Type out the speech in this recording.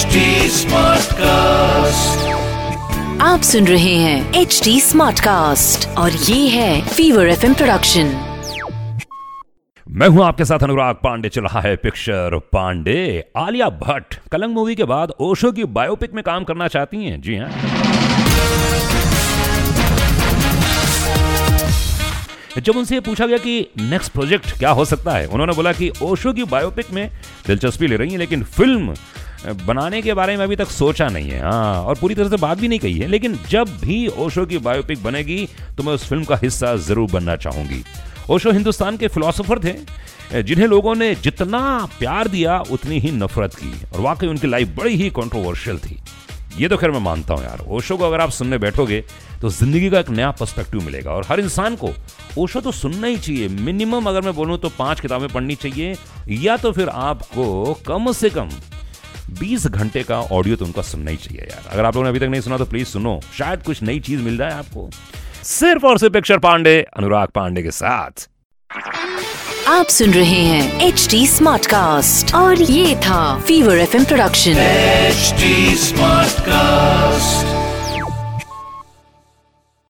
HD Smartcast. आप सुन रहे हैं एच डी स्मार्ट कास्ट और ये है फीवर एफ़ प्रोडक्शन मैं हूँ आपके साथ अनुराग पांडे चल रहा है पिक्चर पांडे। आलिया भट्ट कलंग मूवी के बाद ओशो की बायोपिक में काम करना चाहती हैं। जी हाँ। जब उनसे ये पूछा गया कि नेक्स्ट प्रोजेक्ट क्या हो सकता है उन्होंने बोला कि ओशो की बायोपिक में दिलचस्पी ले रही है लेकिन फ़िल्म बनाने के बारे में अभी तक सोचा नहीं है हाँ और पूरी तरह से बात भी नहीं कही है, लेकिन जब भी ओशो की बायोपिक बनेगी तो मैं उस फ़िल्म का हिस्सा ज़रूर बनना चाहूँगी। ओशो हिंदुस्तान के फिलोसोफर थे जिन्हें लोगों ने जितना प्यार दिया, उतनी ही नफरत की, और वाकई उनकी लाइफ बड़ी ही कॉन्ट्रोवर्शियल थी। ये तो खैर मैं मानता हूँ यार, ओशो को अगर आप सुनने बैठोगे तो ज़िंदगी का एक नया पर्सपेक्टिव मिलेगा, और हर इंसान को ओशो तो सुनना ही चाहिए। मिनिमम अगर मैं बोलूँ तो पाँच किताबें पढ़नी चाहिए, या तो फिर आपको कम से कम 20 घंटे का ऑडियो तो उनका सुनना ही चाहिए यार। अगर आप लोगों ने अभी तक नहीं सुना तो प्लीज़ सुनो। शायद कुछ नई चीज़ मिल जाए आपको। सिर्फ़ और सिर्फ़ अक्षर पांडे अनुराग पांडे के साथ। आप सुन रहे हैं एच डी स्मार्ट कास्ट और ये था fever F production H smart Smartcast.